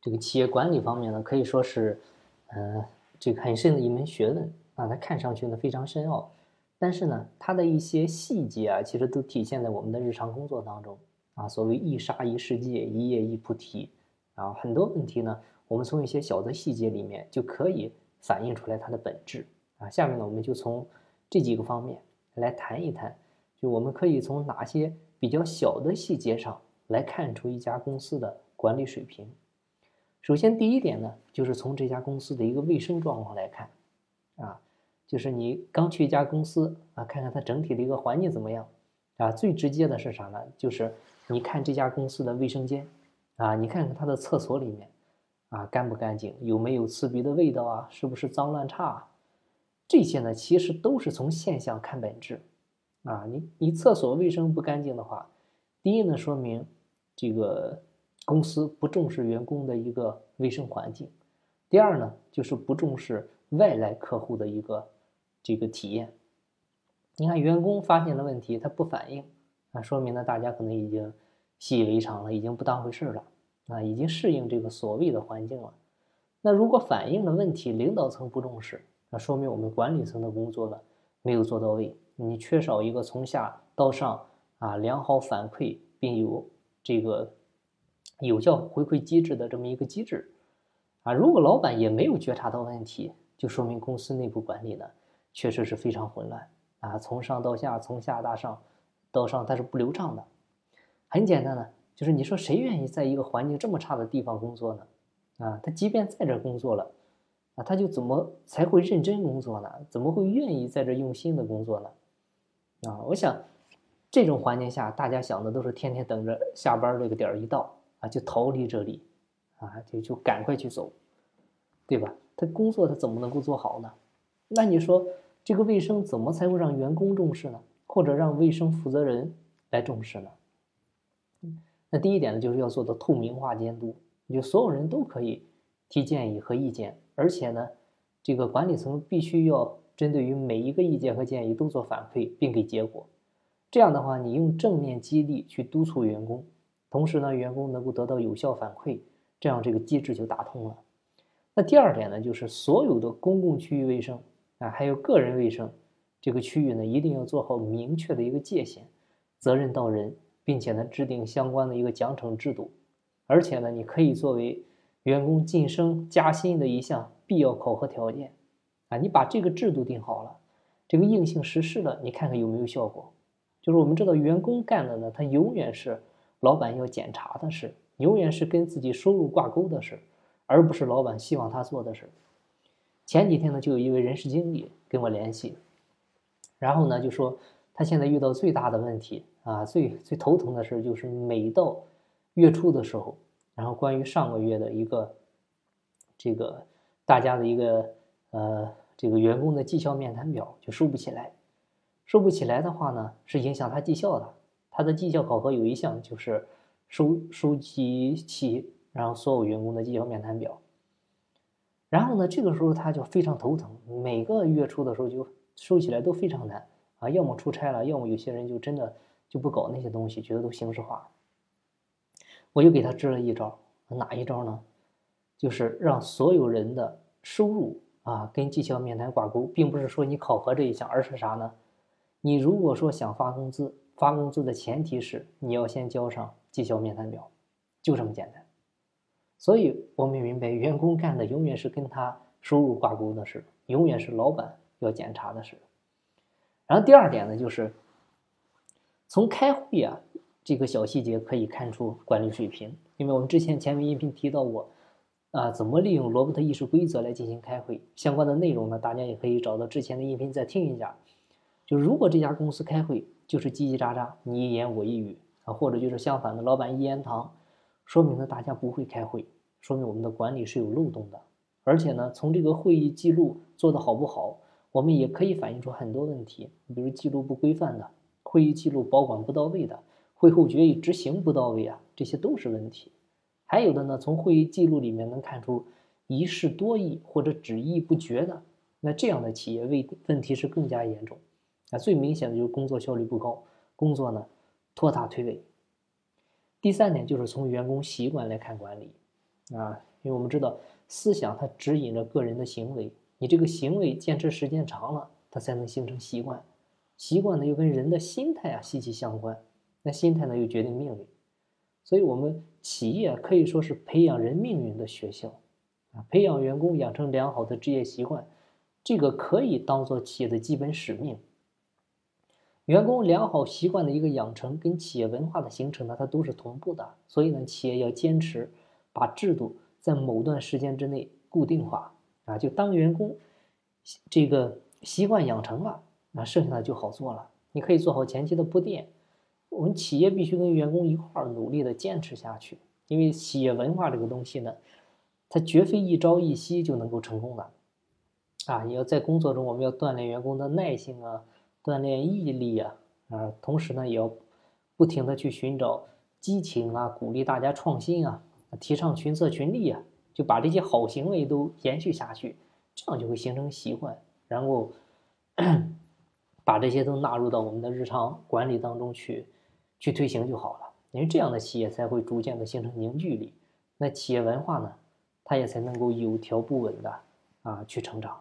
这个企业管理方面呢，可以说是，呃，这个很深的一门学问啊。它看上去呢非常深奥，但是呢，它的一些细节啊，其实都体现在我们的日常工作当中啊。所谓一沙一世界，一叶一菩提啊，很多问题呢，我们从一些小的细节里面就可以反映出来它的本质啊。下面呢，我们就从这几个方面来谈一谈，就我们可以从哪些比较小的细节上来看出一家公司的管理水平。首先，第一点呢，就是从这家公司的一个卫生状况来看，啊，就是你刚去一家公司啊，看看它整体的一个环境怎么样，啊，最直接的是啥呢？就是你看这家公司的卫生间，啊，你看看它的厕所里面，啊，干不干净，有没有刺鼻的味道啊，是不是脏乱差？这些呢，其实都是从现象看本质，啊，你你厕所卫生不干净的话，第一呢，说明这个。公司不重视员工的一个卫生环境，第二呢，就是不重视外来客户的一个这个体验。你看，员工发现了问题，他不反应，啊，说明呢，大家可能已经习以为常了，已经不当回事了，啊，已经适应这个所谓的环境了。那如果反映了问题，领导层不重视，那说明我们管理层的工作呢没有做到位，你缺少一个从下到上啊良好反馈，并有这个。有效回馈机制的这么一个机制，啊，如果老板也没有觉察到问题，就说明公司内部管理呢确实是非常混乱啊，从上到下，从下到上，到上它是不流畅的。很简单的，就是你说谁愿意在一个环境这么差的地方工作呢？啊，他即便在这工作了，啊，他就怎么才会认真工作呢？怎么会愿意在这用心的工作呢？啊，我想这种环境下，大家想的都是天天等着下班这个点儿一到。啊，就逃离这里，啊，就就赶快去走，对吧？他工作他怎么能够做好呢？那你说这个卫生怎么才会让员工重视呢？或者让卫生负责人来重视呢？那第一点呢，就是要做到透明化监督，就所有人都可以提建议和意见，而且呢，这个管理层必须要针对于每一个意见和建议都做反馈并给结果。这样的话，你用正面激励去督促员工。同时呢，员工能够得到有效反馈，这样这个机制就打通了。那第二点呢，就是所有的公共区域卫生啊，还有个人卫生这个区域呢，一定要做好明确的一个界限，责任到人，并且呢，制定相关的一个奖惩制度。而且呢，你可以作为员工晋升加薪的一项必要考核条件啊。你把这个制度定好了，这个硬性实施了，你看看有没有效果？就是我们知道，员工干的呢，他永远是。老板要检查的事，永远是跟自己收入挂钩的事，而不是老板希望他做的事。前几天呢，就有一位人事经理跟我联系，然后呢就说他现在遇到最大的问题啊，最最头疼的事就是每到月初的时候，然后关于上个月的一个这个大家的一个呃这个员工的绩效面谈表就收不起来，收不起来的话呢，是影响他绩效的。他的绩效考核有一项就是收收集齐，然后所有员工的绩效面谈表。然后呢，这个时候他就非常头疼，每个月初的时候就收起来都非常难啊，要么出差了，要么有些人就真的就不搞那些东西，觉得都形式化。我就给他支了一招，哪一招呢？就是让所有人的收入啊跟绩效面谈挂钩，并不是说你考核这一项，而是啥呢？你如果说想发工资。发工资的前提是你要先交上绩效面谈表，就这么简单。所以我们明白，员工干的永远是跟他收入挂钩的事，永远是老板要检查的事。然后第二点呢，就是从开会啊这个小细节可以看出管理水平。因为我们之前前面音频提到过，啊，怎么利用罗伯特议事规则来进行开会，相关的内容呢，大家也可以找到之前的音频再听一下。就如果这家公司开会，就是叽叽喳喳，你一言我一语啊，或者就是相反的，老板一言堂，说明呢大家不会开会，说明我们的管理是有漏洞的。而且呢，从这个会议记录做的好不好，我们也可以反映出很多问题，比如记录不规范的，会议记录保管不到位的，会后决议执行不到位啊，这些都是问题。还有的呢，从会议记录里面能看出一事多议或者只议不决的，那这样的企业问问题是更加严重。那最明显的就是工作效率不高，工作呢拖沓推诿。第三点就是从员工习惯来看管理，啊，因为我们知道思想它指引着个人的行为，你这个行为坚持时间长了，它才能形成习惯，习惯呢又跟人的心态啊息息相关，那心态呢又决定命运，所以我们企业可以说是培养人命运的学校，啊，培养员工养成良好的职业习惯，这个可以当做企业的基本使命。员工良好习惯的一个养成跟企业文化的形成呢，它都是同步的。所以呢，企业要坚持把制度在某段时间之内固定化啊，就当员工这个习惯养成了，那剩下的就好做了。你可以做好前期的铺垫。我们企业必须跟员工一块儿努力的坚持下去，因为企业文化这个东西呢，它绝非一朝一夕就能够成功的啊！你要在工作中，我们要锻炼员工的耐性啊。锻炼毅力啊，啊，同时呢，也要不停的去寻找激情啊，鼓励大家创新啊，提倡群策群力啊，就把这些好行为都延续下去，这样就会形成习惯，然后 把这些都纳入到我们的日常管理当中去，去推行就好了。因为这样的企业才会逐渐的形成凝聚力，那企业文化呢，它也才能够有条不紊的啊去成长。